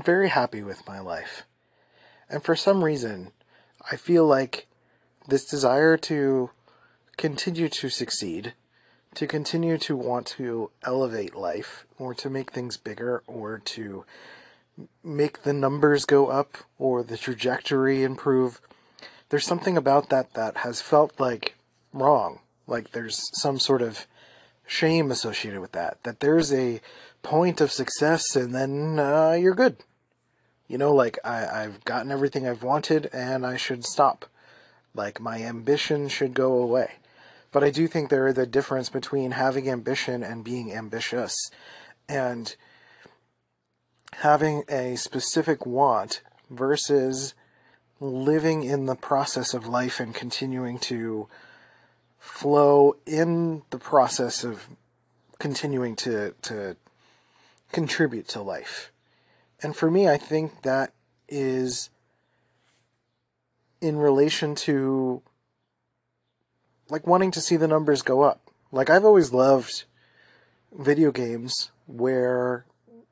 I'm very happy with my life. And for some reason, I feel like this desire to continue to succeed, to continue to want to elevate life, or to make things bigger, or to make the numbers go up, or the trajectory improve, there's something about that that has felt like wrong. Like there's some sort of shame associated with that. That there's a point of success and then uh, you're good. You know, like I, I've gotten everything I've wanted and I should stop. Like my ambition should go away. But I do think there is a difference between having ambition and being ambitious. And having a specific want versus living in the process of life and continuing to flow in the process of continuing to to contribute to life. And for me, I think that is in relation to like wanting to see the numbers go up. Like I've always loved video games where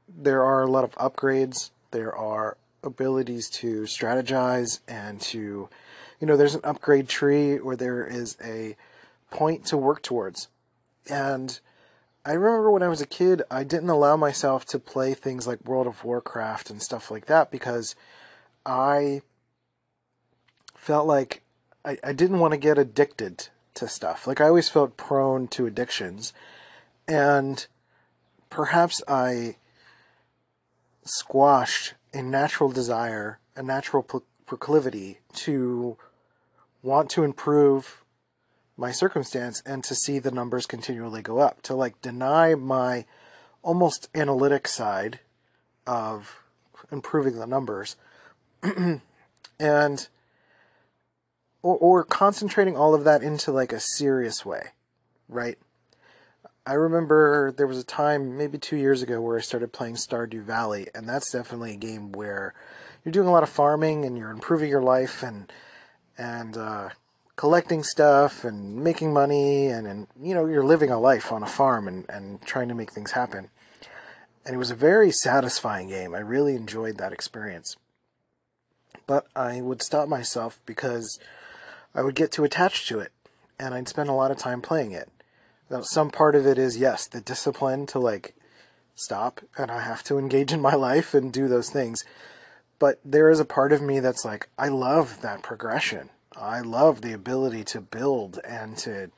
there are a lot of upgrades, there are abilities to strategize and to you know, there's an upgrade tree or there is a point to work towards. And I remember when I was a kid, I didn't allow myself to play things like World of Warcraft and stuff like that because I felt like I, I didn't want to get addicted to stuff. Like I always felt prone to addictions. And perhaps I squashed a natural desire, a natural proclivity to want to improve my circumstance and to see the numbers continually go up. To like deny my almost analytic side of improving the numbers and or, or concentrating all of that into like a serious way, right? I remember there was a time maybe two years ago where I started playing Stardew Valley, and that's definitely a game where you're doing a lot of farming and you're improving your life and and uh, collecting stuff and making money and, and you know you're living a life on a farm and, and trying to make things happen. And it was a very satisfying game. I really enjoyed that experience. But i would stop myself because i would get too attached to it and i'd spend a lot of time playing it. Now some part of it is yes the discipline to like stop and i have to engage in my life and do those things. But there is a part of me that's like i love that progression I love the ability to build and to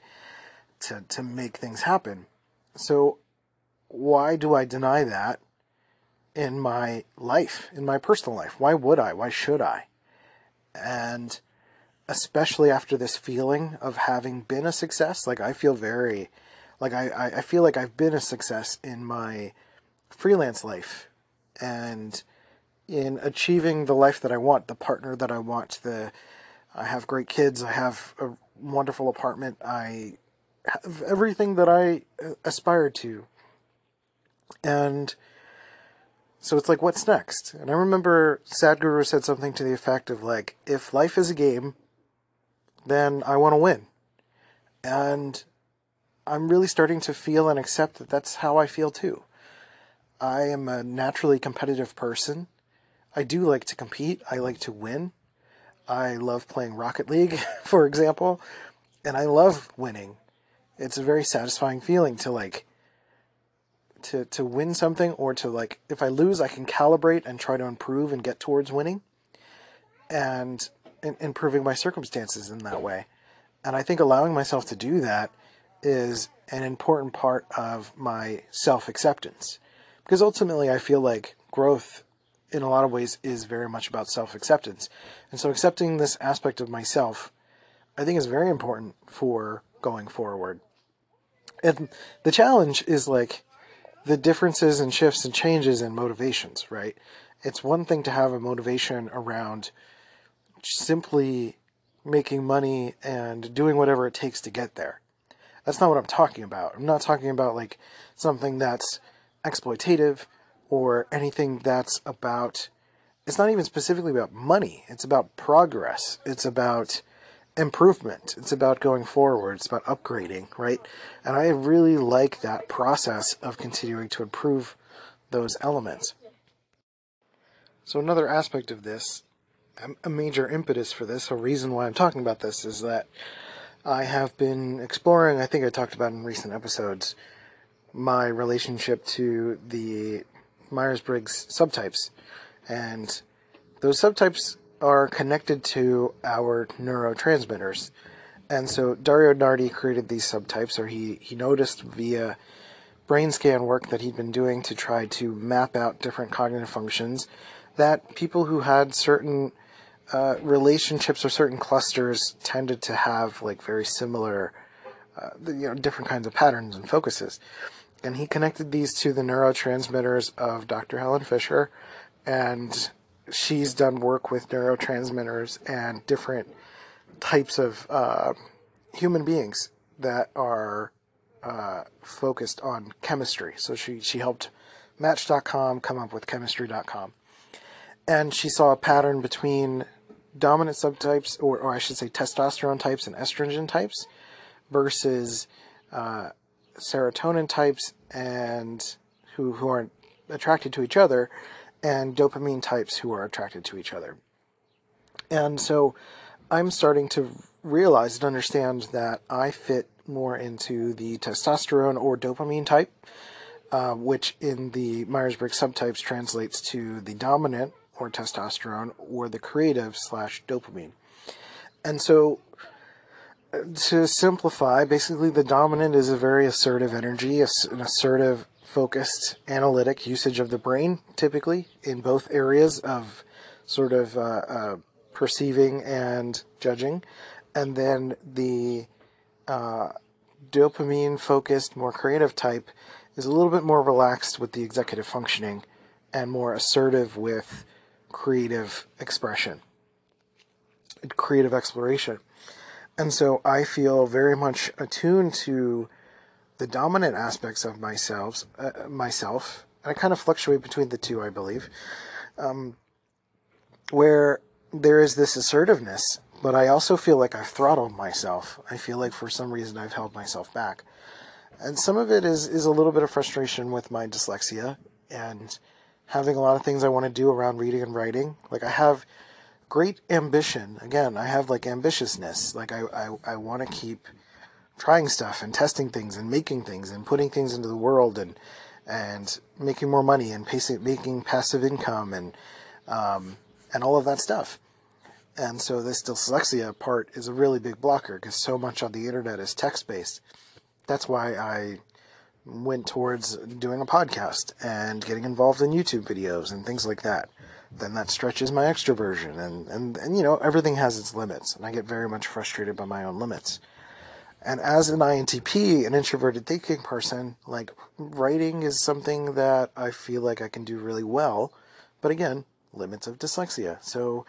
to to make things happen. So why do I deny that in my life, in my personal life? Why would I? Why should I? And especially after this feeling of having been a success, like I feel very, like I, I feel like I've been a success in my freelance life and in achieving the life that I want, the partner that I want, the I have great kids, I have a wonderful apartment, I have everything that I uh, aspire to. And so it's like, what's next? And I remember Sadhguru said something to the effect of like, if life is a game, then I want to win. And I'm really starting to feel and accept that that's how I feel too. I am a naturally competitive person. I do like to compete. I like to win. I love playing Rocket League, for example, and I love winning. It's a very satisfying feeling to like to to win something or to like if I lose I can calibrate and try to improve and get towards winning and, and improving my circumstances in that way. And I think allowing myself to do that is an important part of my self-acceptance. Because ultimately I feel like growth in a lot of ways is very much about self-acceptance. And so accepting this aspect of myself I think is very important for going forward. And the challenge is like the differences and shifts and changes in motivations, right? It's one thing to have a motivation around simply making money and doing whatever it takes to get there. That's not what I'm talking about. I'm not talking about like something that's exploitative or anything that's about it's not even specifically about money. It's about progress. It's about improvement. It's about going forward. It's about upgrading, right? And I really like that process of continuing to improve those elements. So another aspect of this, um, a major impetus for this, a reason why I'm talking about this is that I have been exploring, I think I talked about in recent episodes, my relationship to the Myers-Briggs subtypes. And those subtypes are connected to our neurotransmitters. And so Dario Nardi created these subtypes, or he, he noticed via brain scan work that he'd been doing to try to map out different cognitive functions that people who had certain uh, relationships or certain clusters tended to have like very similar, uh, you know, different kinds of patterns and focuses. And he connected these to the neurotransmitters of Dr. Helen Fisher and she's done work with neurotransmitters and different types of uh, human beings that are uh, focused on chemistry. So she, she helped Match.com come up with Chemistry.com. And she saw a pattern between dominant subtypes, or, or I should say testosterone types and estrogen types, versus uh, serotonin types and who, who aren't attracted to each other and dopamine types who are attracted to each other. And so I'm starting to realize and understand that I fit more into the testosterone or dopamine type, uh, which in the Myers Briggs subtypes translates to the dominant or testosterone or the creative slash dopamine. And so to simplify, basically the dominant is a very assertive energy, an assertive focused analytic usage of the brain, typically in both areas of sort of uh, uh, perceiving and judging. And then the uh, dopamine focused, more creative type is a little bit more relaxed with the executive functioning and more assertive with creative expression, creative exploration. And so I feel very much attuned to the dominant aspects of myself, uh, myself, and I kind of fluctuate between the two, I believe, um, where there is this assertiveness, but I also feel like I've throttled myself. I feel like for some reason I've held myself back. And some of it is, is a little bit of frustration with my dyslexia and having a lot of things I want to do around reading and writing. Like I have great ambition. Again, I have like ambitiousness. Like I, I, I want to keep trying stuff and testing things and making things and putting things into the world and and making more money and pacing, making passive income and um, and all of that stuff. And so this dyslexia part is a really big blocker because so much on the internet is text based. That's why I went towards doing a podcast and getting involved in YouTube videos and things like that. Then that stretches my extroversion and, and, and you know everything has its limits and i get very much frustrated by my own limits. And as an intp an introverted thinking person like writing is something that i feel like i can do really well but again limits of dyslexia. So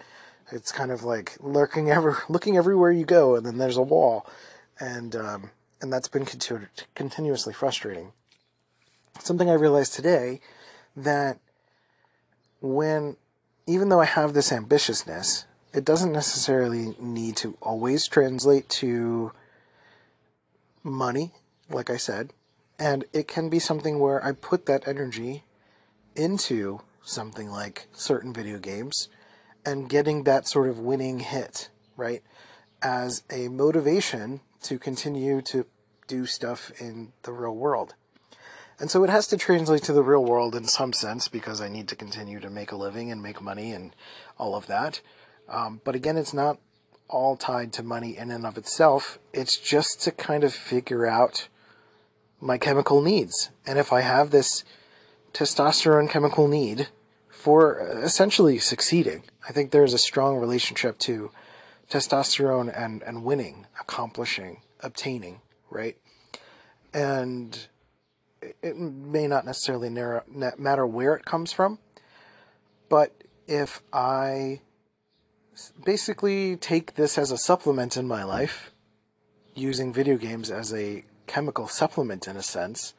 it's kind of like lurking ever looking everywhere you go and then there's a wall. And um, and that's been continu- continuously frustrating. Something i realized today that when even though I have this ambitiousness, it doesn't necessarily need to always translate to money, like I said. And it can be something where I put that energy into something like certain video games and getting that sort of winning hit, right? As a motivation to continue to do stuff in the real world. And so it has to translate to the real world in some sense because I need to continue to make a living and make money and all of that. Um, but again, it's not all tied to money in and of itself. It's just to kind of figure out my chemical needs. And if I have this testosterone chemical need for essentially succeeding, I think there's a strong relationship to testosterone and, and winning, accomplishing, obtaining, right? And it may not necessarily matter where it comes from, but if I basically take this as a supplement in my life, using video games as a chemical supplement in a sense,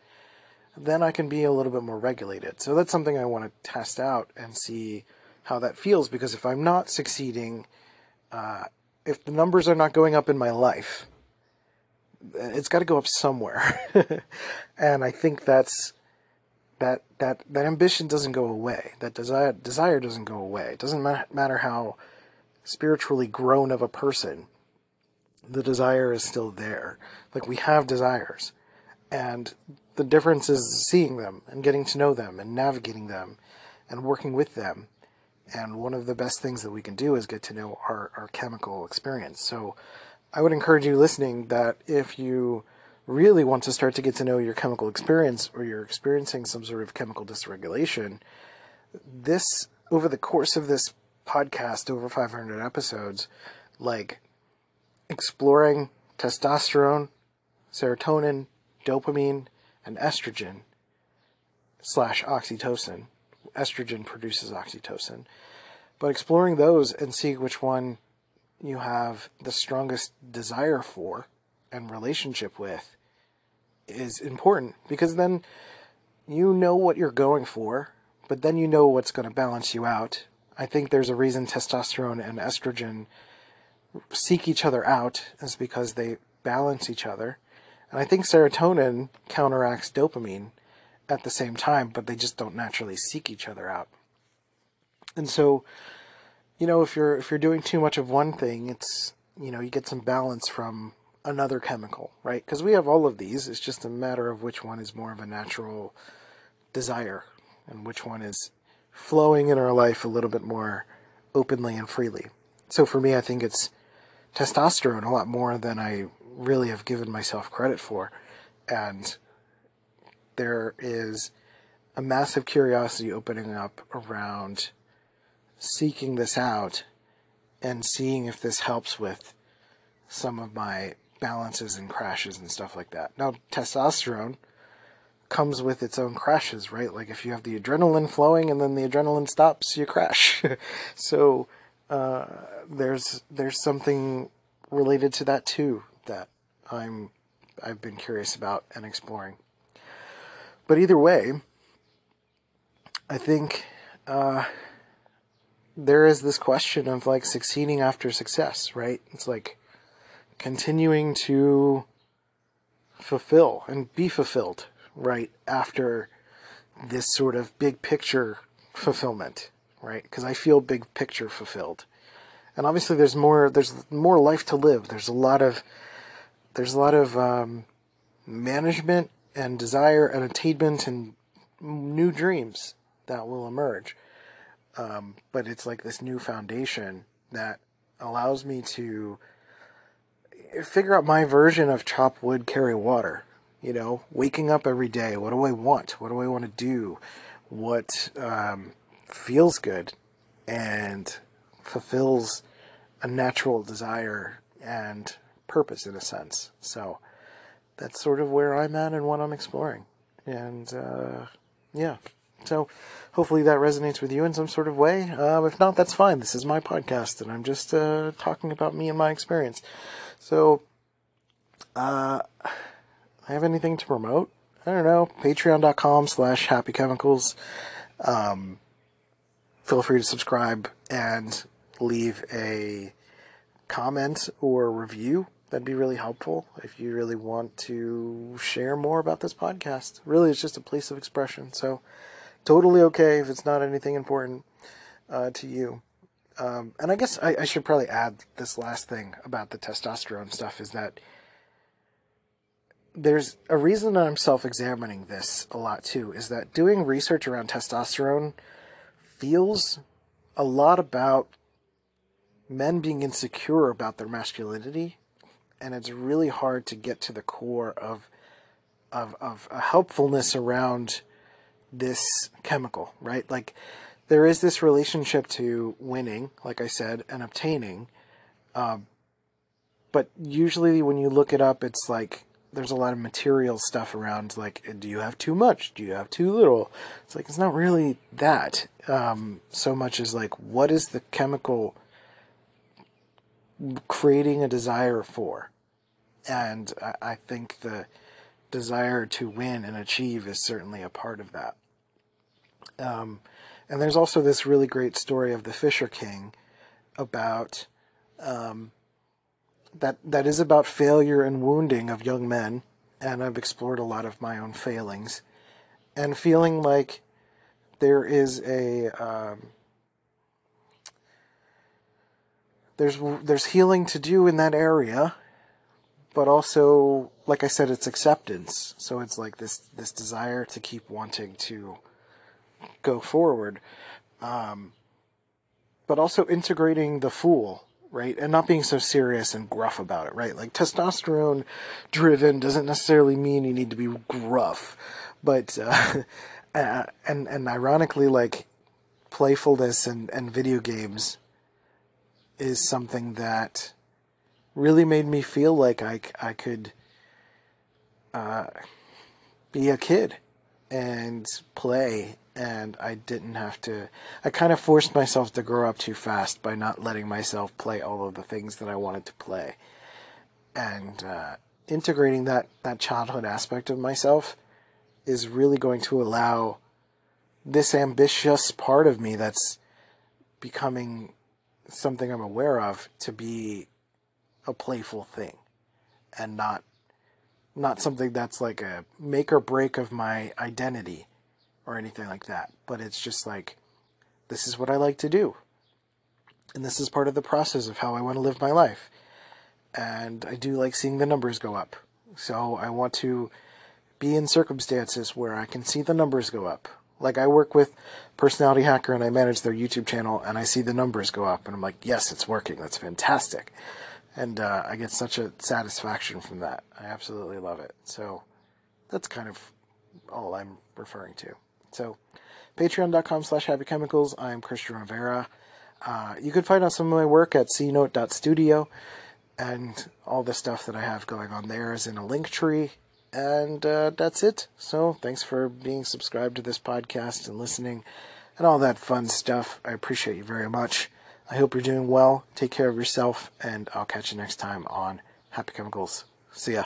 then I can be a little bit more regulated. So that's something I want to test out and see how that feels because if I'm not succeeding, uh, if the numbers are not going up in my life, it's got to go up somewhere. and I think that's that that that ambition doesn't go away. That desire desire doesn't go away. It doesn't matter how spiritually grown of a person. The desire is still there. Like we have desires. And the difference is seeing them and getting to know them and navigating them and working with them. And one of the best things that we can do is get to know our, our chemical experience. So I would encourage you listening that if you really want to start to get to know your chemical experience or you're experiencing some sort of chemical dysregulation, this, over the course of this podcast, over 500 episodes, like exploring testosterone, serotonin, dopamine, and estrogen slash oxytocin. Estrogen produces oxytocin. But exploring those and seeing which one you have the strongest desire for and relationship with is important because then you know what you're going for, but then you know what's going to balance you out. I think there's a reason testosterone and estrogen seek each other out is because they balance each other. And I think serotonin counteracts dopamine at the same time, but they just don't naturally seek each other out. And so you know, if you're if you're doing too much of one thing, it's you know you get some balance from another chemical, right? Because we have all of these. It's just a matter of which one is more of a natural desire and which one is flowing in our life a little bit more openly and freely. So for me, I think it's testosterone a lot more than I really have given myself credit for. And there is a massive curiosity opening up around seeking this out and seeing if this helps with some of my balances and crashes and stuff like that. Now, testosterone comes with its own crashes, right? Like if you have the adrenaline flowing and then the adrenaline stops, you crash. so uh, there's there's something related to that too that I'm I've been curious about and exploring. But either way, I think uh, there is this question of like succeeding after success, right? It's like continuing to fulfill and be fulfilled, right? After this sort of big picture fulfillment, right? Because I feel big picture fulfilled. And obviously there's more, there's more life to live. There's a lot of, there's a lot of, um, management and desire and attainment and new dreams that will emerge. Um, but it's like this new foundation that allows me to figure out my version of chop wood, carry water. You know, waking up every day. What do I want? What do I want to do? What um, feels good? and fulfills a natural desire and purpose in a sense. So that's sort of where I'm at and what I'm exploring. And uh, yeah, so hopefully that resonates with you in some sort of way. Uh, if not, that's fine. This is my podcast, and I'm just uh, talking about me and my experience. So, uh, I have anything to promote? I don't know. Patreon.com slash happy chemicals. Um, feel free to subscribe and leave a comment or review. That'd be really helpful if you really want to share more about this podcast. Really, it's just a place of expression. So, totally okay if it's not anything important uh, to you. Um, and I guess I, I should probably add this last thing about the testosterone stuff is that there's a reason I'm self examining this a lot too, is that doing research around testosterone feels a lot about men being insecure about their masculinity, and it's really hard to get to the core of of of a helpfulness around this chemical, right? Like there is this relationship to winning, like I said, and obtaining. Um, but usually when you look it up, it's like there's a lot of material stuff around like do you have too much do you have too little it's like it's not really that um, so much as like what is the chemical creating a desire for and I, I think the desire to win and achieve is certainly a part of that um, and there's also this really great story of the fisher king about um, that that is about failure and wounding of young men, and I've explored a lot of my own failings, and feeling like there is a um, there's there's healing to do in that area, but also, like I said, it's acceptance. So it's like this this desire to keep wanting to go forward, um, but also integrating the fool right? And not being so serious and gruff about it, right? Like testosterone driven doesn't necessarily mean you need to be gruff, but uh, and and ironically, like playfulness and and video games is something that really made me feel like I I could uh, be a kid and play and I didn't have to. I kind of forced myself to grow up too fast by not letting myself play all of the things that I wanted to play, and uh, integrating that that childhood aspect of myself is really going to allow this ambitious part of me that's becoming something I'm aware of to be a playful thing and not not something that's like a make or break of my identity or anything like that. But it's just like, this is what I like to do. And this is part of the process of how I want to live my life. And I do like seeing the numbers go up. So I want to be in circumstances where I can see the numbers go up. Like I work with Personality Hacker and I manage their YouTube channel and I see the numbers go up and I'm like, yes, it's working. That's fantastic. And uh, I get such a satisfaction from that. I absolutely love it. So that's kind of all I'm referring to. So, patreon.com slash happychemicals. I'm Christian Rivera. Uh, you can find out some of my work at cnote.studio, and all the stuff that I have going on there is in a link tree. And uh, that's it. So, thanks for being subscribed to this podcast and listening and all that fun stuff. I appreciate you very much. I hope you're doing well. Take care of yourself, and I'll catch you next time on Happy Chemicals. See ya.